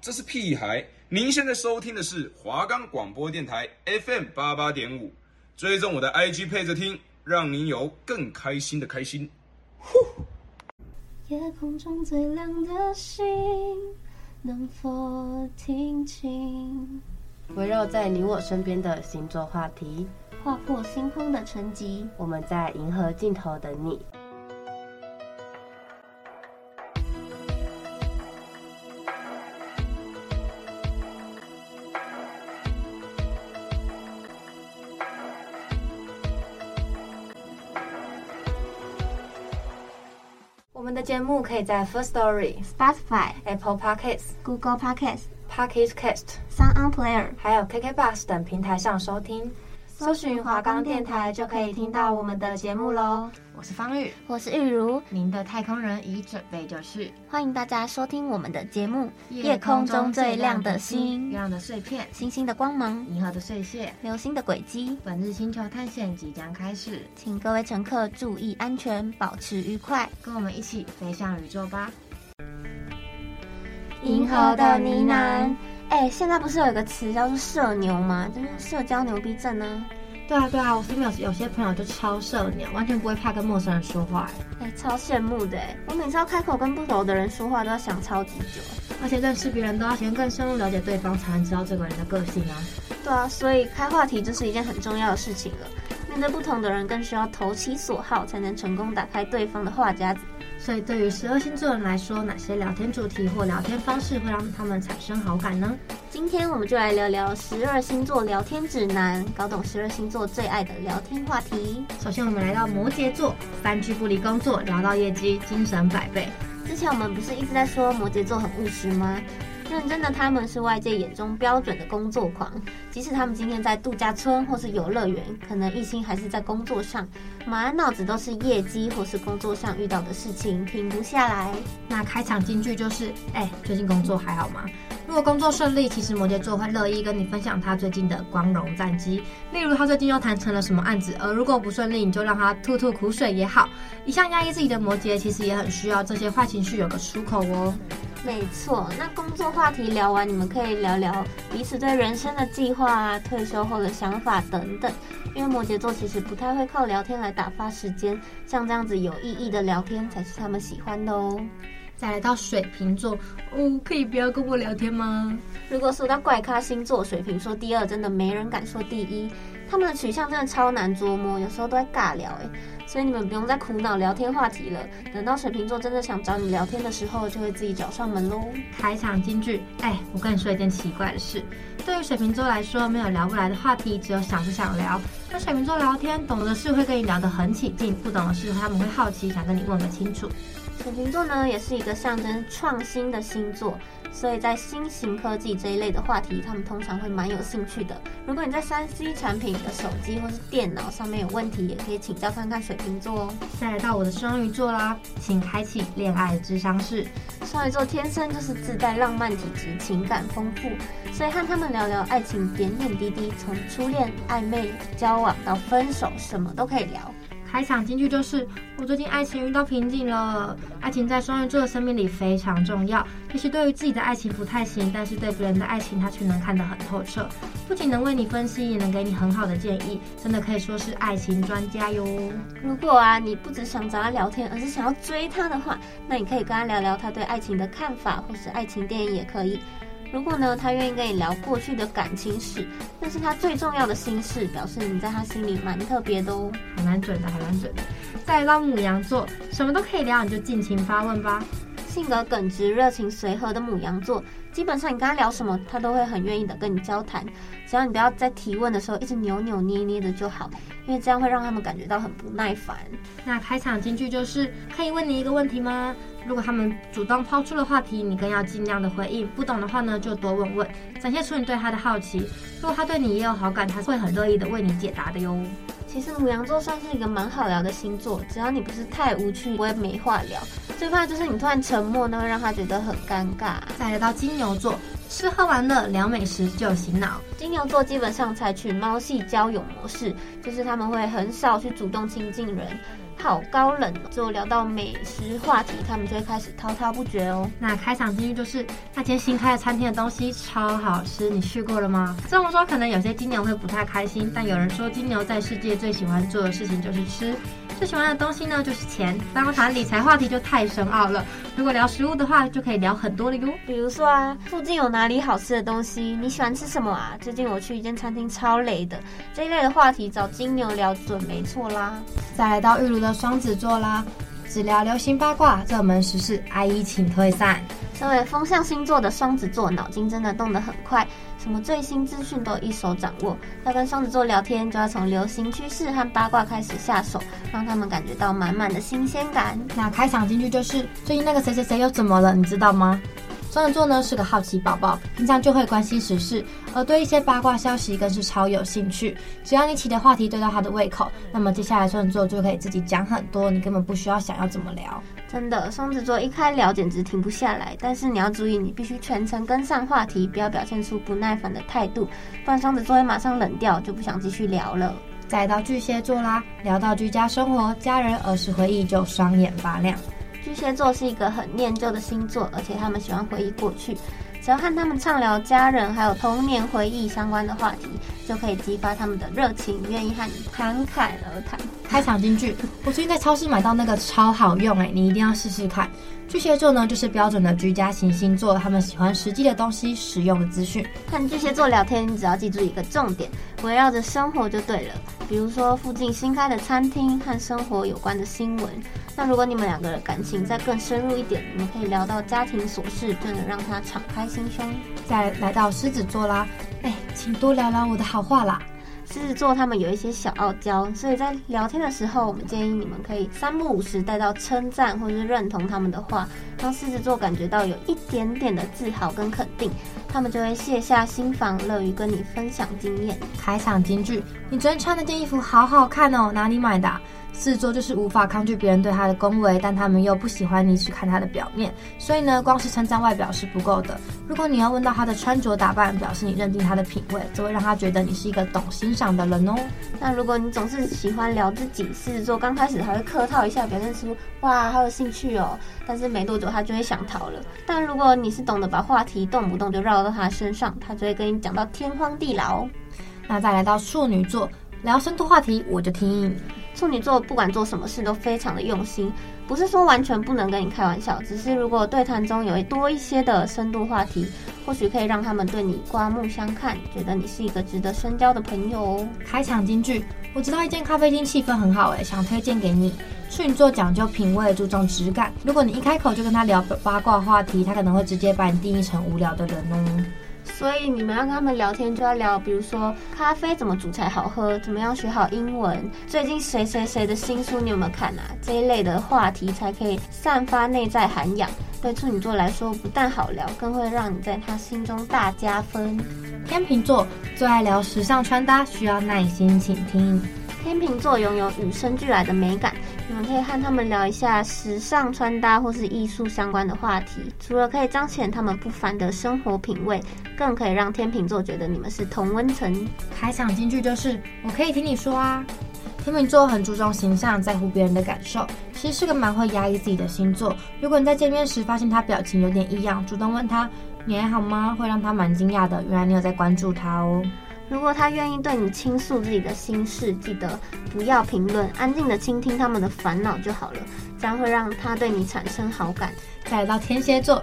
这是屁孩。您现在收听的是华冈广播电台 FM 八八点五，追踪我的 IG 配着听，让您有更开心的开心。呼。夜空中最亮的星，能否听清？围绕在你我身边的星座话题，划破星空的沉寂。我们在银河尽头等你。节目可以在 First Story、Spotify、Apple Podcasts、Google Podcasts、Pocket Cast、Sound On Player，还有 KK Bus 等平台上收听。搜寻华冈电台就可以听到我们的节目喽。我是方玉，我是玉如，您的太空人已准备就绪。欢迎大家收听我们的节目《夜空中最亮的星》，月亮的碎片，星星的光芒，银河的碎屑，流星的轨迹。本日星球探险即将开始，请各位乘客注意安全，保持愉快，跟我们一起飞向宇宙吧。银河的呢喃。哎，现在不是有一个词叫做“社牛”吗？就是社交牛逼症呢、啊。对啊，对啊，我身边有有些朋友就超社牛，完全不会怕跟陌生人说话。哎，超羡慕的。我每次要开口跟不熟的人说话，都要想超级久。而且认识别人都要先更深入了解对方，才能知道这个人的个性啊。对啊，所以开话题就是一件很重要的事情了。面对不同的人，更需要投其所好，才能成功打开对方的话匣子。所以，对于十二星座人来说，哪些聊天主题或聊天方式会让他们产生好感呢？今天我们就来聊聊十二星座聊天指南，搞懂十二星座最爱的聊天话题。首先，我们来到摩羯座，三句不离工作，聊到业绩，精神百倍。之前我们不是一直在说摩羯座很务实吗？认真的他们是外界眼中标准的工作狂，即使他们今天在度假村或是游乐园，可能一心还是在工作上，满脑子都是业绩或是工作上遇到的事情，停不下来。那开场金句就是：哎，最近工作还好吗？如果工作顺利，其实摩羯座会乐意跟你分享他最近的光荣战绩，例如他最近又谈成了什么案子。而如果不顺利，你就让他吐吐苦水也好。一向压抑自己的摩羯，其实也很需要这些坏情绪有个出口哦。没错，那工作话题聊完，你们可以聊聊彼此对人生的计划啊、退休后的想法等等。因为摩羯座其实不太会靠聊天来打发时间，像这样子有意义的聊天才是他们喜欢的哦。再来到水瓶座，哦，可以不要跟我聊天吗？如果说到怪咖星座，水瓶说第二，真的没人敢说第一。他们的取向真的超难捉摸，有时候都在尬聊哎。所以你们不用再苦恼聊天话题了。等到水瓶座真的想找你聊天的时候，就会自己找上门喽。开场金句，哎，我跟你说一件奇怪的事。对于水瓶座来说，没有聊不来的话题，只有想不想聊。跟水瓶座聊天，懂的事会跟你聊得很起劲，不懂的事他们会好奇，想跟你问个清楚。水瓶座呢，也是一个象征创新的星座。所以在新型科技这一类的话题，他们通常会蛮有兴趣的。如果你在三 C 产品的手机或是电脑上面有问题，也可以请教看看水瓶座哦。再来到我的双鱼座啦，请开启恋爱智商室。双鱼座天生就是自带浪漫体质，情感丰富，所以和他们聊聊爱情点点滴滴，从初恋、暧昧、交往到分手，什么都可以聊。开场金句就是：我最近爱情遇到瓶颈了。爱情在双鱼座的生命里非常重要。也许对于自己的爱情不太行，但是对别人的爱情他却能看得很透彻。不仅能为你分析，也能给你很好的建议，真的可以说是爱情专家哟。如果啊，你不只想找他聊天，而是想要追他的话，那你可以跟他聊聊他对爱情的看法，或是爱情电影也可以。如果呢，他愿意跟你聊过去的感情史，那是他最重要的心事，表示你在他心里蛮特别的哦。还蛮准的，还蛮准的。再来到母羊座，什么都可以聊，你就尽情发问吧。性格耿直、热情随和的母羊座，基本上你跟他聊什么，他都会很愿意的跟你交谈。只要你不要在提问的时候一直扭扭捏捏的就好，因为这样会让他们感觉到很不耐烦。那开场金句就是：可以问你一个问题吗？如果他们主动抛出了话题，你更要尽量的回应。不懂的话呢，就多问问，展现出你对他的好奇。如果他对你也有好感，他会很乐意的为你解答的哟。其实牡羊座算是一个蛮好聊的星座，只要你不是太无趣，不会没话聊。最怕就是你突然沉默，那会让他觉得很尴尬。再来到金牛座，吃喝玩乐聊美食就醒脑。金牛座基本上采取猫系交友模式，就是他们会很少去主动亲近人。好高冷哦。就聊到美食话题，他们就会开始滔滔不绝哦。那开场金句就是那间新开的餐厅的东西超好吃，你去过了吗？这么说可能有些金牛会不太开心，但有人说金牛在世界最喜欢做的事情就是吃。最喜欢的东西呢，就是钱。当然谈理财话题就太深奥了。如果聊食物的话，就可以聊很多了哟。比如说啊，附近有哪里好吃的东西？你喜欢吃什么啊？最近我去一间餐厅超雷的。这一类的话题找金牛聊准没错啦。再来到玉炉的双子座啦，只聊流行八卦，热门时事，阿姨请退散。身为风象星座的双子座，脑筋真的动得很快。什么最新资讯都一手掌握，要跟双子座聊天，就要从流行趋势和八卦开始下手，让他们感觉到满满的新鲜感。那开场金句就是：最近那个谁谁谁又怎么了？你知道吗？双子座呢是个好奇宝宝，平常就会关心时事，而对一些八卦消息更是超有兴趣。只要你起的话题对到他的胃口，那么接下来双子座就可以自己讲很多，你根本不需要想要怎么聊。真的，双子座一开聊简直停不下来，但是你要注意，你必须全程跟上话题，不要表现出不耐烦的态度，不然双子座会马上冷掉，就不想继续聊了。再到巨蟹座啦，聊到居家生活、家人、儿时回忆，就双眼发亮。巨蟹座是一个很念旧的星座，而且他们喜欢回忆过去。只要和他们畅聊家人还有童年回忆相关的话题，就可以激发他们的热情，愿意和你侃侃而谈。开场金句：我最近在超市买到那个超好用哎，你一定要试试看。巨蟹座呢，就是标准的居家型星座，他们喜欢实际的东西、实用的资讯。和巨蟹座聊天，你只要记住一个重点，围绕着生活就对了。比如说附近新开的餐厅和生活有关的新闻。那如果你们两个人感情再更深入一点，你们可以聊到家庭琐事，就能让他敞开心胸。再来到狮子座啦，哎，请多聊聊我的好话啦。狮子座他们有一些小傲娇，所以在聊天的时候，我们建议你们可以三不五时带到称赞或是认同他们的话，让狮子座感觉到有一点点的自豪跟肯定，他们就会卸下心防，乐于跟你分享经验。开场金句：你昨天穿那件衣服好好看哦，哪里买的？子座就是无法抗拒别人对他的恭维，但他们又不喜欢你只看他的表面，所以呢，光是称赞外表是不够的。如果你要问到他的穿着打扮，表示你认定他的品味，这会让他觉得你是一个懂欣赏的人哦。那如果你总是喜欢聊自己，狮子座刚开始还会客套一下，表现出哇好有兴趣哦，但是没多久他就会想逃了。但如果你是懂得把话题动不动就绕到他身上，他就会跟你讲到天荒地老。那再来到处女座，聊深度话题我就听。处女座不管做什么事都非常的用心，不是说完全不能跟你开玩笑，只是如果对谈中有多一些的深度话题，或许可以让他们对你刮目相看，觉得你是一个值得深交的朋友哦。开场金句：我知道一间咖啡厅气氛很好，诶，想推荐给你。处女座讲究品味，注重质感，如果你一开口就跟他聊八卦话题，他可能会直接把你定义成无聊的人哦。所以你们要跟他们聊天，就要聊，比如说咖啡怎么煮才好喝，怎么样学好英文，最近谁谁谁的新书你有没有看啊？这一类的话题才可以散发内在涵养。对处女座来说，不但好聊，更会让你在他心中大加分。天秤座最爱聊时尚穿搭，需要耐心倾听。天秤座拥有与生俱来的美感，你们可以和他们聊一下时尚穿搭或是艺术相关的话题。除了可以彰显他们不凡的生活品味，更可以让天秤座觉得你们是同温层。开场金句就是“我可以听你说啊”。天秤座很注重形象，在乎别人的感受，其实是个蛮会压抑自己的星座。如果你在见面时发现他表情有点异样，主动问他“你还好吗”，会让他蛮惊讶的。原来你有在关注他哦。如果他愿意对你倾诉自己的心事，记得不要评论，安静的倾听他们的烦恼就好了，这样会让他对你产生好感。再来到天蝎座，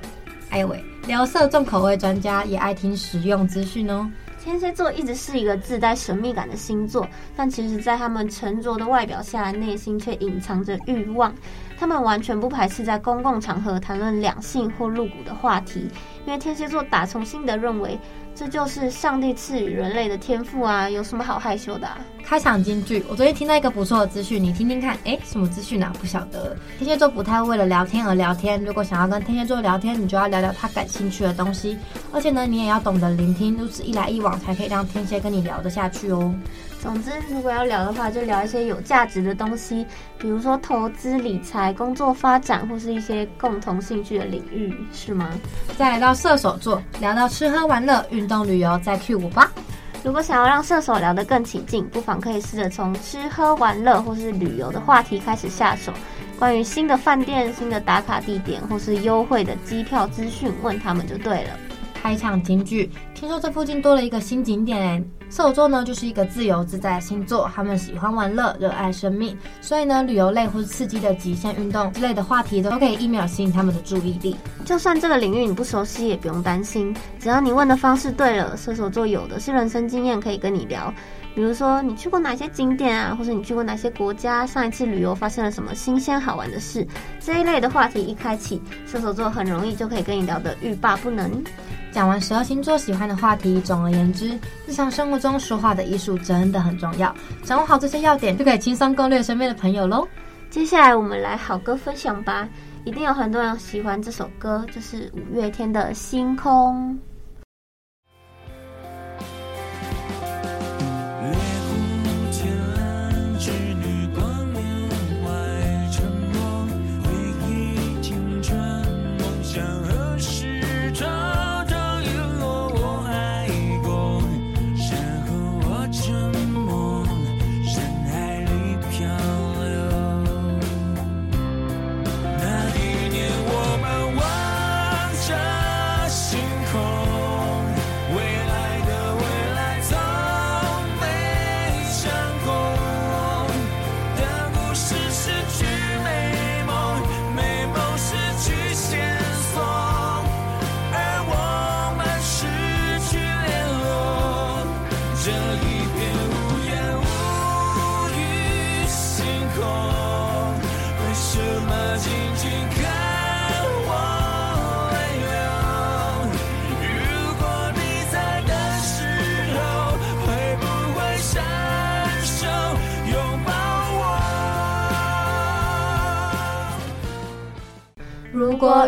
哎喂，聊色重口味专家也爱听实用资讯哦。天蝎座一直是一个自带神秘感的星座，但其实，在他们沉着的外表下，内心却隐藏着欲望。他们完全不排斥在公共场合谈论两性或露骨的话题，因为天蝎座打从心的认为。这就是上帝赐予人类的天赋啊，有什么好害羞的？开场金句，我昨天听到一个不错的资讯，你听听看。诶，什么资讯呢？不晓得。天蝎座不太为了聊天而聊天，如果想要跟天蝎座聊天，你就要聊聊他感兴趣的东西，而且呢，你也要懂得聆听，如此一来一往，才可以让天蝎跟你聊得下去哦。总之，如果要聊的话，就聊一些有价值的东西，比如说投资理财、工作发展，或是一些共同兴趣的领域，是吗？再来到射手座，聊到吃喝玩乐、运动旅游，再 Q 我吧。如果想要让射手聊得更起劲，不妨可以试着从吃喝玩乐或是旅游的话题开始下手。关于新的饭店、新的打卡地点或是优惠的机票资讯，问他们就对了。开场金句，听说这附近多了一个新景点诶。射手座呢，就是一个自由自在的星座，他们喜欢玩乐，热爱生命，所以呢，旅游类或是刺激的极限运动之类的话题，都可以一秒吸引他们的注意力。就算这个领域你不熟悉，也不用担心，只要你问的方式对了，射手座有的是人生经验可以跟你聊。比如说，你去过哪些景点啊，或者你去过哪些国家？上一次旅游发生了什么新鲜好玩的事？这一类的话题一开启，射手座很容易就可以跟你聊得欲罢不能。讲完十二星座喜欢的话题，总而言之，日常生活中说话的艺术真的很重要。掌握好这些要点，就可以轻松攻略身边的朋友喽。接下来我们来好歌分享吧，一定有很多人喜欢这首歌，就是五月天的《星空》。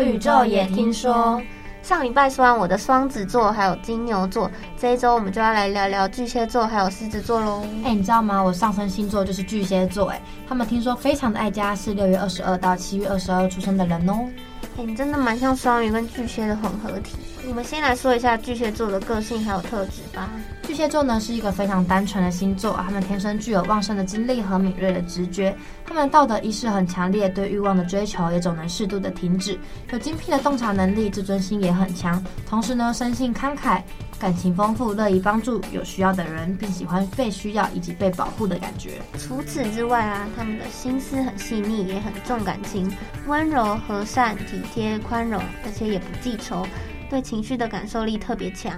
宇宙也听说，上礼拜说完我的双子座还有金牛座，这一周我们就要来聊聊巨蟹座还有狮子座喽。哎、欸，你知道吗？我上升星座就是巨蟹座，哎，他们听说非常的爱家，是六月二十二到七月二十二出生的人哦。哎、欸，你真的蛮像双鱼跟巨蟹的混合体。我们先来说一下巨蟹座的个性还有特质吧。巨蟹座呢是一个非常单纯的星座，他们天生具有旺盛的精力和敏锐的直觉，他们道德意识很强烈，对欲望的追求也总能适度的停止，有精辟的洞察能力，自尊心也很强，同时呢生性慷慨，感情丰富，乐于帮助有需要的人，并喜欢被需要以及被保护的感觉。除此之外啊，他们的心思很细腻，也很重感情，温柔、和善、体贴、宽容，而且也不记仇。对情绪的感受力特别强，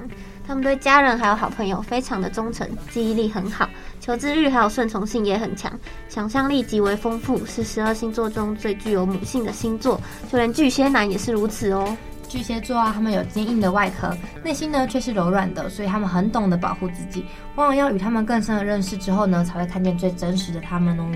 他们对家人还有好朋友非常的忠诚，记忆力很好，求知欲还有顺从性也很强，想象力极为丰富，是十二星座中最具有母性的星座，就连巨蟹男也是如此哦。巨蟹座啊，他们有坚硬的外壳，内心呢却是柔软的，所以他们很懂得保护自己，往往要与他们更深的认识之后呢，才会看见最真实的他们哦。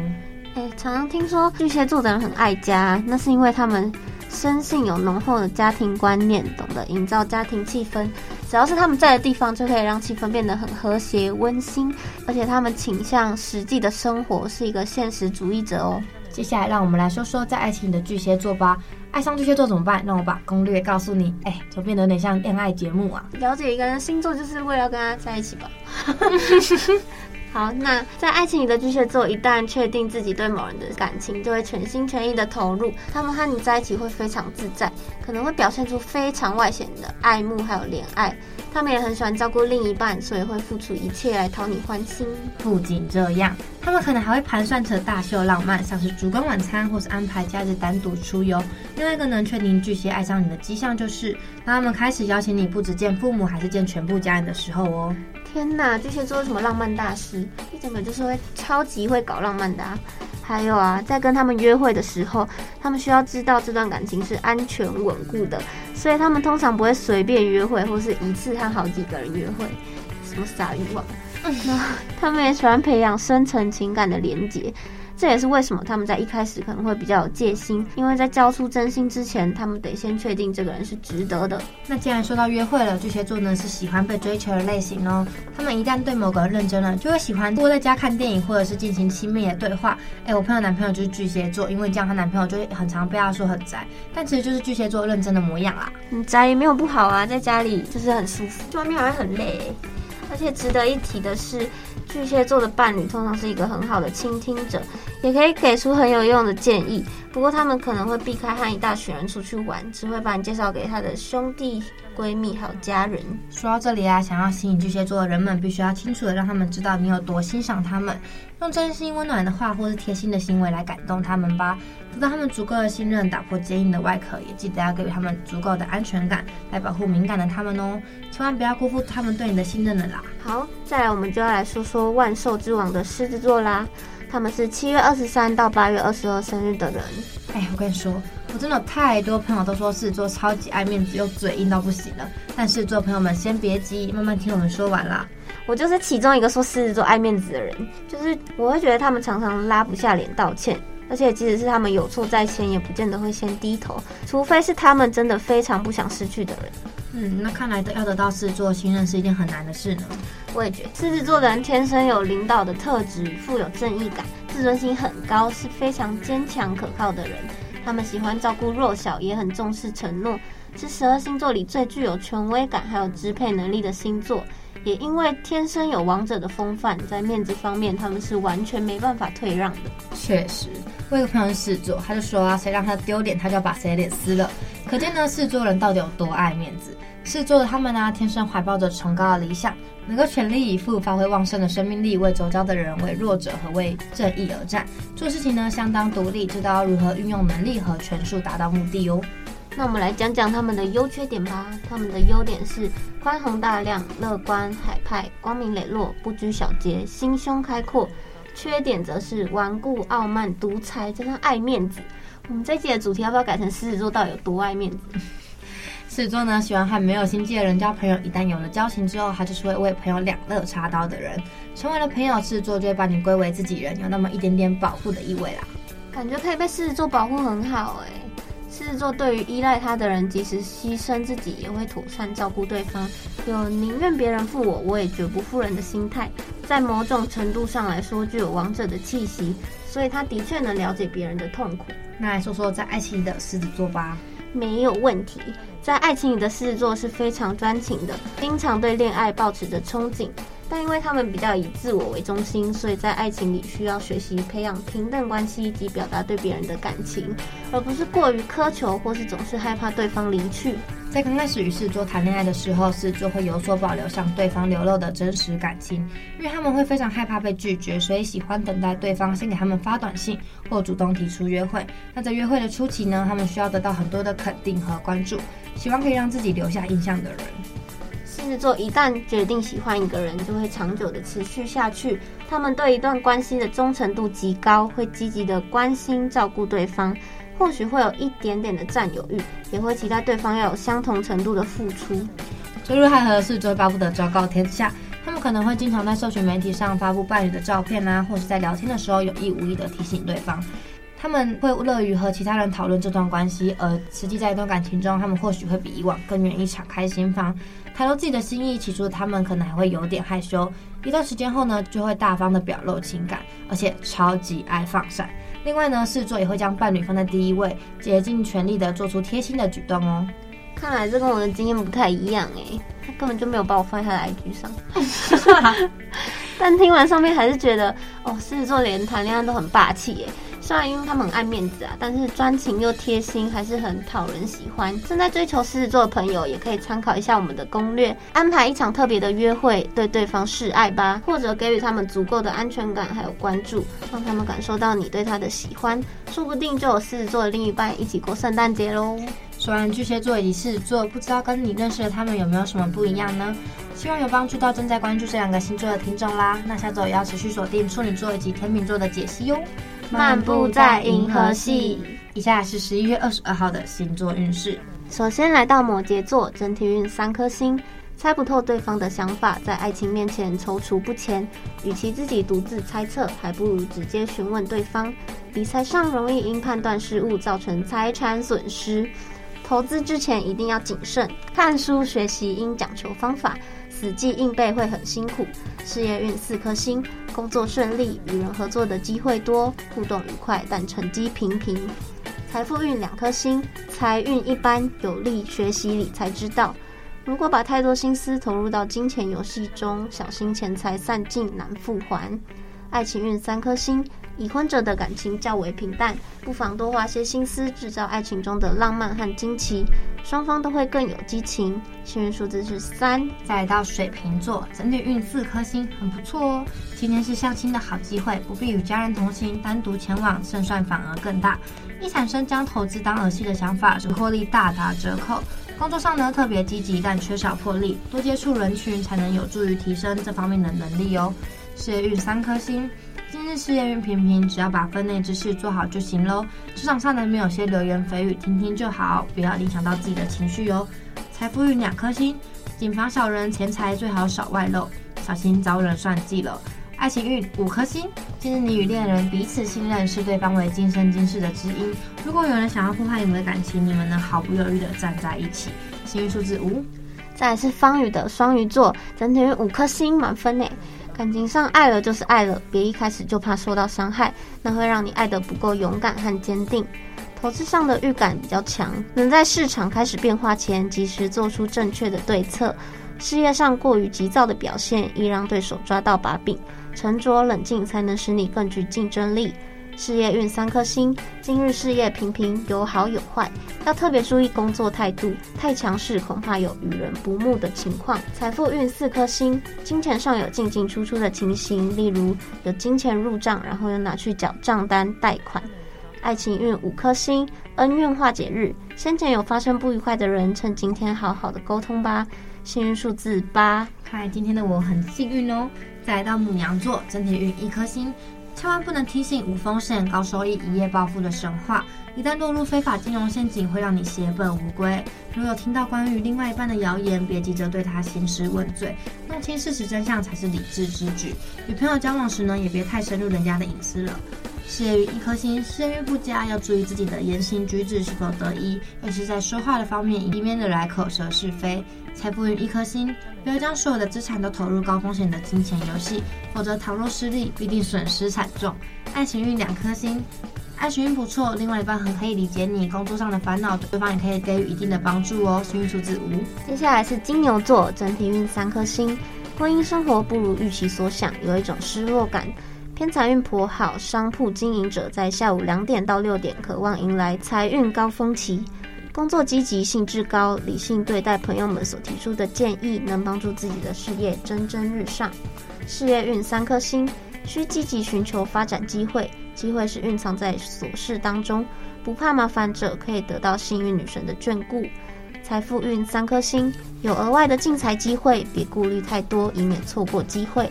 哎，常常听说巨蟹座的人很爱家，那是因为他们。生性有浓厚的家庭观念，懂得营造家庭气氛。只要是他们在的地方，就可以让气氛变得很和谐温馨。而且他们倾向实际的生活，是一个现实主义者哦。接下来，让我们来说说在爱情的巨蟹座吧。爱上巨蟹座怎么办？让我把攻略告诉你。哎，怎么变得有点像恋爱节目啊？了解一个人星座，就是为了要跟他在一起吧。好，那在爱情里的巨蟹座，一旦确定自己对某人的感情，就会全心全意的投入。他们和你在一起会非常自在，可能会表现出非常外显的爱慕还有怜爱。他们也很喜欢照顾另一半，所以会付出一切来讨你欢心。不仅这样，他们可能还会盘算着大秀浪漫，像是烛光晚餐，或是安排假日单独出游。另外一个能确定巨蟹爱上你的迹象，就是当他们开始邀请你，不止见父母，还是见全部家人的时候哦。天呐，巨蟹座什么浪漫大师？一整个就是会超级会搞浪漫的啊！还有啊，在跟他们约会的时候，他们需要知道这段感情是安全稳固的，所以他们通常不会随便约会，或是一次和好几个人约会，什么撒欲望。那他们也喜欢培养深层情感的连结。这也是为什么他们在一开始可能会比较有戒心，因为在交出真心之前，他们得先确定这个人是值得的。那既然说到约会了，巨蟹座呢是喜欢被追求的类型哦。他们一旦对某个人认真了，就会喜欢窝在家看电影，或者是进行亲密的对话。哎，我朋友男朋友就是巨蟹座，因为这样她男朋友就会很常被她说很宅，但其实就是巨蟹座认真的模样啦。嗯，宅也没有不好啊，在家里就是很舒服，外面好像很累。而且值得一提的是，巨蟹座的伴侣通常是一个很好的倾听者，也可以给出很有用的建议。不过他们可能会避开和一大群人出去玩，只会把你介绍给他的兄弟、闺蜜还有家人。说到这里啊，想要吸引巨蟹座的人们，必须要清楚的让他们知道你有多欣赏他们，用真心温暖的话或是贴心的行为来感动他们吧。得到他们足够的信任，打破坚硬的外壳，也记得要给予他们足够的安全感，来保护敏感的他们哦。千万不要辜负他们对你的信任了啦。好，再来我们就要来说说万兽之王的狮子座啦。他们是七月二十三到八月二十二生日的人。哎，我跟你说，我真的有太多朋友都说狮子座超级爱面子又嘴硬到不行了。但狮子座朋友们先别急，慢慢听我们说完啦。我就是其中一个说狮子座爱面子的人，就是我会觉得他们常常拉不下脸道歉，而且即使是他们有错在先，也不见得会先低头，除非是他们真的非常不想失去的人。嗯，那看来要得到狮子座信任是一件很难的事呢。我也觉，狮子座的人天生有领导的特质，富有正义感，自尊心很高，是非常坚强可靠的人。他们喜欢照顾弱小，也很重视承诺，是十二星座里最具有权威感还有支配能力的星座。也因为天生有王者的风范，在面子方面，他们是完全没办法退让的。确实，我有个朋友是狮子座，他就说啊，谁让他丢脸，他就要把谁脸撕了。可见呢，狮子座人到底有多爱面子。狮子座的他们呢，天生怀抱着崇高的理想，能够全力以赴发挥旺盛的生命力，为周遭的人、为弱者和为正义而战。做事情呢，相当独立，知道如何运用能力和权术达到目的哦。那我们来讲讲他们的优缺点吧。他们的优点是宽宏大量、乐观、海派、光明磊落、不拘小节、心胸开阔。缺点则是顽固、傲慢、独裁，加上爱面子。我们这一集的主题要不要改成狮子座到底有多爱面子？狮子座呢，喜欢和没有心机的人交朋友。一旦有了交情之后，他就是会为朋友两肋插刀的人。成为了朋友，狮子座就会把你归为自己人，有那么一点点保护的意味啦。感觉可以被狮子座保护很好哎。狮子座对于依赖他的人，即使牺牲自己，也会妥善照顾对方，有宁愿别人负我，我也绝不负人的心态。在某种程度上来说，具有王者的气息，所以他的确能了解别人的痛苦。那来说说在爱情里的狮子座吧。没有问题。在爱情里的狮子座是非常专情的，经常对恋爱保持着憧憬。但因为他们比较以自我为中心，所以在爱情里需要学习培养平等关系以及表达对别人的感情，而不是过于苛求或是总是害怕对方离去。在刚开始与狮子座谈恋爱的时候，狮子座会有所保留向对方流露的真实感情，因为他们会非常害怕被拒绝，所以喜欢等待对方先给他们发短信或主动提出约会。那在约会的初期呢，他们需要得到很多的肯定和关注，希望可以让自己留下印象的人。狮子座一旦决定喜欢一个人，就会长久的持续下去。他们对一段关系的忠诚度极高，会积极的关心照顾对方，或许会有一点点的占有欲，也会期待对方要有相同程度的付出。坠入爱河的狮子座巴不得昭告天下，他们可能会经常在社群媒体上发布伴侣的照片啊，或是在聊天的时候有意无意的提醒对方。他们会乐于和其他人讨论这段关系，而实际在一段感情中，他们或许会比以往更愿意敞开心房。袒露自己的心意，起初他们可能还会有点害羞，一段时间后呢，就会大方的表露情感，而且超级爱放闪。另外呢，狮子座也会将伴侣放在第一位，竭尽全力的做出贴心的举动哦。看来这跟我的经验不太一样诶，他根本就没有把我放在他的 IG 上。但听完上面还是觉得，哦，狮子座连谈恋爱都很霸气诶。虽然因为他们很爱面子啊，但是专情又贴心，还是很讨人喜欢。正在追求狮子座的朋友，也可以参考一下我们的攻略，安排一场特别的约会，对对方示爱吧，或者给予他们足够的安全感还有关注，让他们感受到你对他的喜欢，说不定就有狮子座的另一半一起过圣诞节喽。说完巨蟹座以及狮子座，不知道跟你认识的他们有没有什么不一样呢？希望有帮助到正在关注这两个星座的听众啦。那下周也要持续锁定处女座以及天秤座的解析哟。漫步在银河系，以下是十一月二十二号的星座运势。首先来到摩羯座，整体运三颗星，猜不透对方的想法，在爱情面前踌躇不前。与其自己独自猜测，还不如直接询问对方。理财上容易因判断失误造成财产损失，投资之前一定要谨慎。看书学习应讲求方法。死记硬背会很辛苦，事业运四颗星，工作顺利，与人合作的机会多，互动愉快，但成绩平平。财富运两颗星，财运一般，有利学习理财之道。如果把太多心思投入到金钱游戏中，小心钱财散尽难复还。爱情运三颗星。已婚者的感情较为平淡，不妨多花些心思制造爱情中的浪漫和惊奇，双方都会更有激情。幸运数字是三。再来到水瓶座，整体运四颗星，很不错哦。今天是相亲的好机会，不必与家人同行，单独前往胜算反而更大。一产生将投资当儿戏的想法，使获利大打折扣。工作上呢，特别积极，但缺少魄力，多接触人群才能有助于提升这方面的能力哦。事业运三颗星。今日事业运平平，只要把分内之事做好就行喽。职场上难免有些流言蜚语，听听就好，不要影响到自己的情绪哦。财富运两颗星，谨防小人，钱财最好少外露，小心遭人算计了。爱情运五颗星，今日你与恋人彼此信任，是对方为今生今世的知音。如果有人想要破坏你们的感情，你们能毫不犹豫地站在一起。幸运数字五，再来是方宇的双鱼座，整体运五颗星，满分呢。感情上爱了就是爱了，别一开始就怕受到伤害，那会让你爱得不够勇敢和坚定。投资上的预感比较强，能在市场开始变化前及时做出正确的对策。事业上过于急躁的表现，易让对手抓到把柄，沉着冷静才能使你更具竞争力。事业运三颗星，今日事业平平，有好有坏，要特别注意工作态度，太强势恐怕有与人不睦的情况。财富运四颗星，金钱上有进进出出的情形，例如有金钱入账，然后又拿去缴账单贷款。爱情运五颗星，恩怨化解日，先前有发生不愉快的人，趁今天好好的沟通吧。幸运数字八，看来今天的我很幸运哦。再来到母羊座，整体运一颗星。千万不能听信无风险高收益一夜暴富的神话，一旦落入非法金融陷阱，会让你血本无归。如有听到关于另外一半的谣言，别急着对他兴师问罪，弄清事实真相才是理智之举。与朋友交往时呢，也别太深入人家的隐私了。事业运一颗星，事业运不佳，要注意自己的言行举止是否得宜，尤其是在说话的方面，以免惹来口舌是非。财富运一颗星，不要将所有的资产都投入高风险的金钱游戏，否则倘若失利，必定损失惨重。爱情运两颗星，爱情运不错，另外一半很可以理解你工作上的烦恼，对方也可以给予一定的帮助哦。幸运数字五，接下来是金牛座，整体运三颗星，婚姻生活不如预期所想，有一种失落感。偏财运颇好，商铺经营者在下午两点到六点渴望迎来财运高峰期。工作积极，兴致高，理性对待朋友们所提出的建议，能帮助自己的事业蒸蒸日上。事业运三颗星，需积极寻求发展机会，机会是蕴藏在琐事当中，不怕麻烦者可以得到幸运女神的眷顾。财富运三颗星，有额外的进财机会，别顾虑太多，以免错过机会。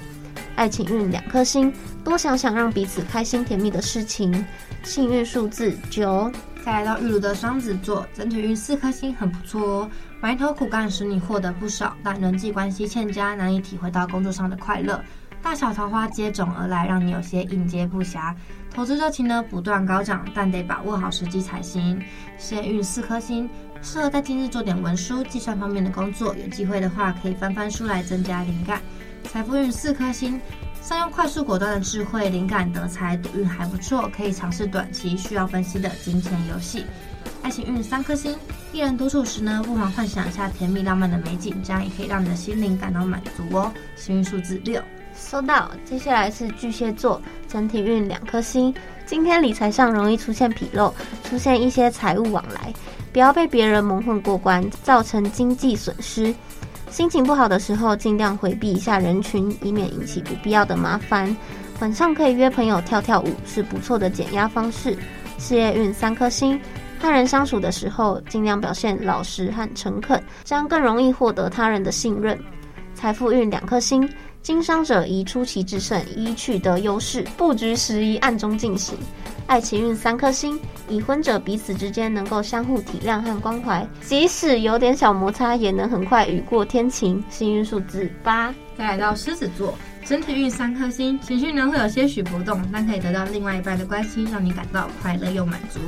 爱情运两颗星，多想想让彼此开心甜蜜的事情。幸运数字九。再来到玉炉的双子座，整体运四颗星，很不错哦。埋头苦干使你获得不少，但人际关系欠佳，难以体会到工作上的快乐。大小桃花接踵而来，让你有些应接不暇。投资热情呢不断高涨，但得把握好时机才行。事业运四颗星，适合在今日做点文书、计算方面的工作。有机会的话，可以翻翻书来增加灵感。财富运四颗星，善用快速果断的智慧，灵感得财，赌运还不错，可以尝试短期需要分析的金钱游戏。爱情运三颗星，一人独处时呢，不妨幻想一下甜蜜浪漫的美景，这样也可以让你的心灵感到满足哦。幸运数字六，收到。接下来是巨蟹座，整体运两颗星，今天理财上容易出现纰漏，出现一些财务往来，不要被别人蒙混过关，造成经济损失。心情不好的时候，尽量回避一下人群，以免引起不必要的麻烦。晚上可以约朋友跳跳舞，是不错的减压方式。事业运三颗星，和人相处的时候，尽量表现老实和诚恳，这样更容易获得他人的信任。财富运两颗星，经商者宜出奇制胜，以取得优势，布局时宜暗中进行。爱情运三颗星，已婚者彼此之间能够相互体谅和关怀，即使有点小摩擦，也能很快雨过天晴。幸运数字八。再来到狮子座，整体运三颗星，情绪呢会有些许波动，但可以得到另外一半的关心，让你感到快乐又满足。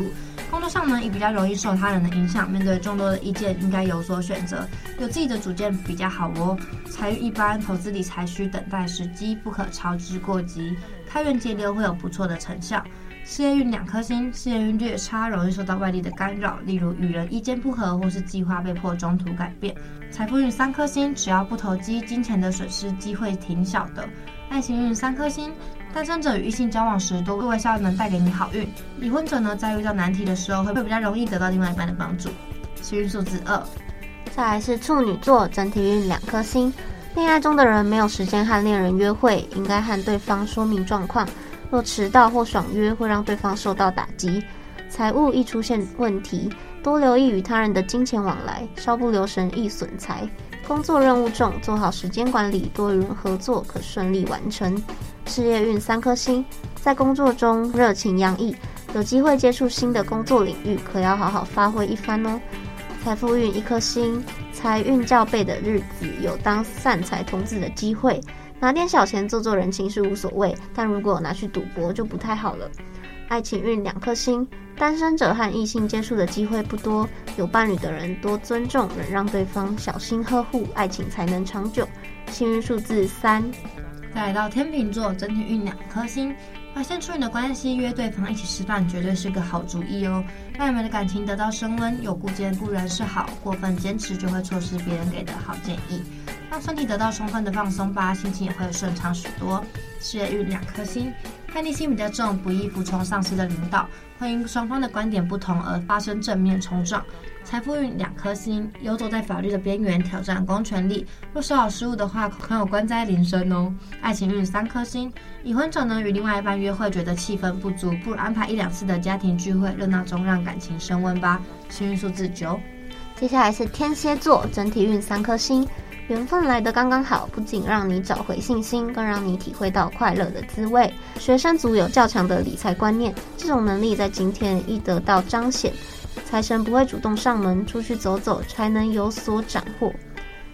工作上呢也比较容易受他人的影响，面对众多的意见，应该有所选择，有自己的主见比较好哦。财运一般，投资理财需等待时机，不可操之过急，开源节流会有不错的成效。事业运两颗星，事业运略差，容易受到外力的干扰，例如与人意见不合，或是计划被迫中途改变。财富运三颗星，只要不投机，金钱的损失机会挺小的。爱情运三颗星，单身者与异性交往时，多微笑能带给你好运。已婚者呢，在遇到难题的时候，会会比较容易得到另外一半的帮助。幸运数字二。再来是处女座，整体运两颗星。恋爱中的人没有时间和恋人约会，应该和对方说明状况。若迟到或爽约，会让对方受到打击。财务易出现问题，多留意与他人的金钱往来，稍不留神易损财。工作任务重，做好时间管理，多与人合作可顺利完成。事业运三颗星，在工作中热情洋溢，有机会接触新的工作领域，可要好好发挥一番哦。财富运一颗星，财运较背的日子有当散财童子的机会。拿点小钱做做人情是无所谓，但如果拿去赌博就不太好了。爱情运两颗星，单身者和异性接触的机会不多，有伴侣的人多尊重，忍让对方，小心呵护，爱情才能长久。幸运数字三。再来到天秤座，整体运两颗星。发现处女的关系，约对方一起吃饭绝对是个好主意哦，让你们的感情得到升温。有顾见固然是好，过分坚持就会错失别人给的好建议。让身体得到充分的放松吧，心情也会顺畅许多。事业运两颗星，叛逆心比较重，不易服从上司的领导，会因双方的观点不同而发生正面冲撞。财富运两颗星，游走在法律的边缘，挑战公权力。若稍有失误的话，可有官灾临身哦。爱情运三颗星，已婚者呢与另外一半约会觉得气氛不足，不如安排一两次的家庭聚会，热闹中让感情升温吧。幸运数字九。接下来是天蝎座，整体运三颗星，缘分来得刚刚好，不仅让你找回信心，更让你体会到快乐的滋味。学生族有较强的理财观念，这种能力在今天易得到彰显。财神不会主动上门，出去走走才能有所斩获。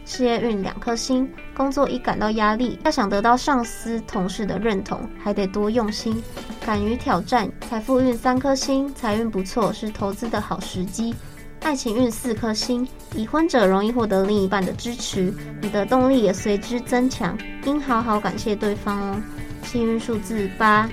事业运两颗星，工作一感到压力，要想得到上司同事的认同，还得多用心，敢于挑战。财富运三颗星，财运不错，是投资的好时机。爱情运四颗星，已婚者容易获得另一半的支持，你的动力也随之增强，应好好感谢对方哦。幸运数字八。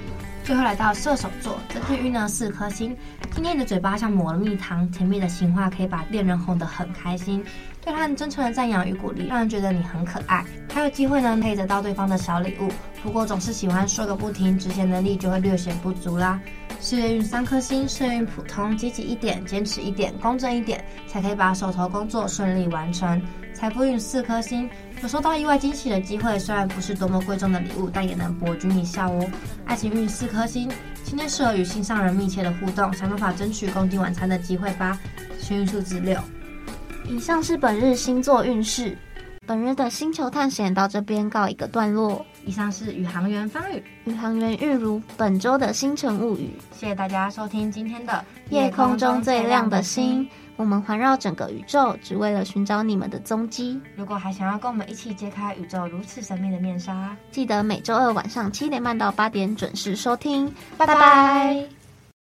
最后来到射手座，整体运呢四颗星。今天你的嘴巴像抹了蜜糖，甜蜜的情话可以把恋人哄得很开心。对他很真诚的赞扬与鼓励，让人觉得你很可爱。还有机会呢，可以得到对方的小礼物。不过总是喜欢说个不停，执行能力就会略显不足啦。事业运三颗星，事业运普通，积极一点，坚持一点，公正一点，才可以把手头工作顺利完成。财富运四颗星，有收到意外惊喜的机会，虽然不是多么贵重的礼物，但也能博君一笑哦。爱情运四颗星，今天适合与心上人密切的互动，想办法争取共进晚餐的机会吧。幸运数字六。以上是本日星座运势，本日的星球探险到这边告一个段落。以上是宇航员方宇，宇航员玉如本周的星辰物语。谢谢大家收听今天的夜空中最亮的星。我们环绕整个宇宙，只为了寻找你们的踪迹。如果还想要跟我们一起揭开宇宙如此神秘的面纱，记得每周二晚上七点半到八点准时收听。拜拜。拜拜。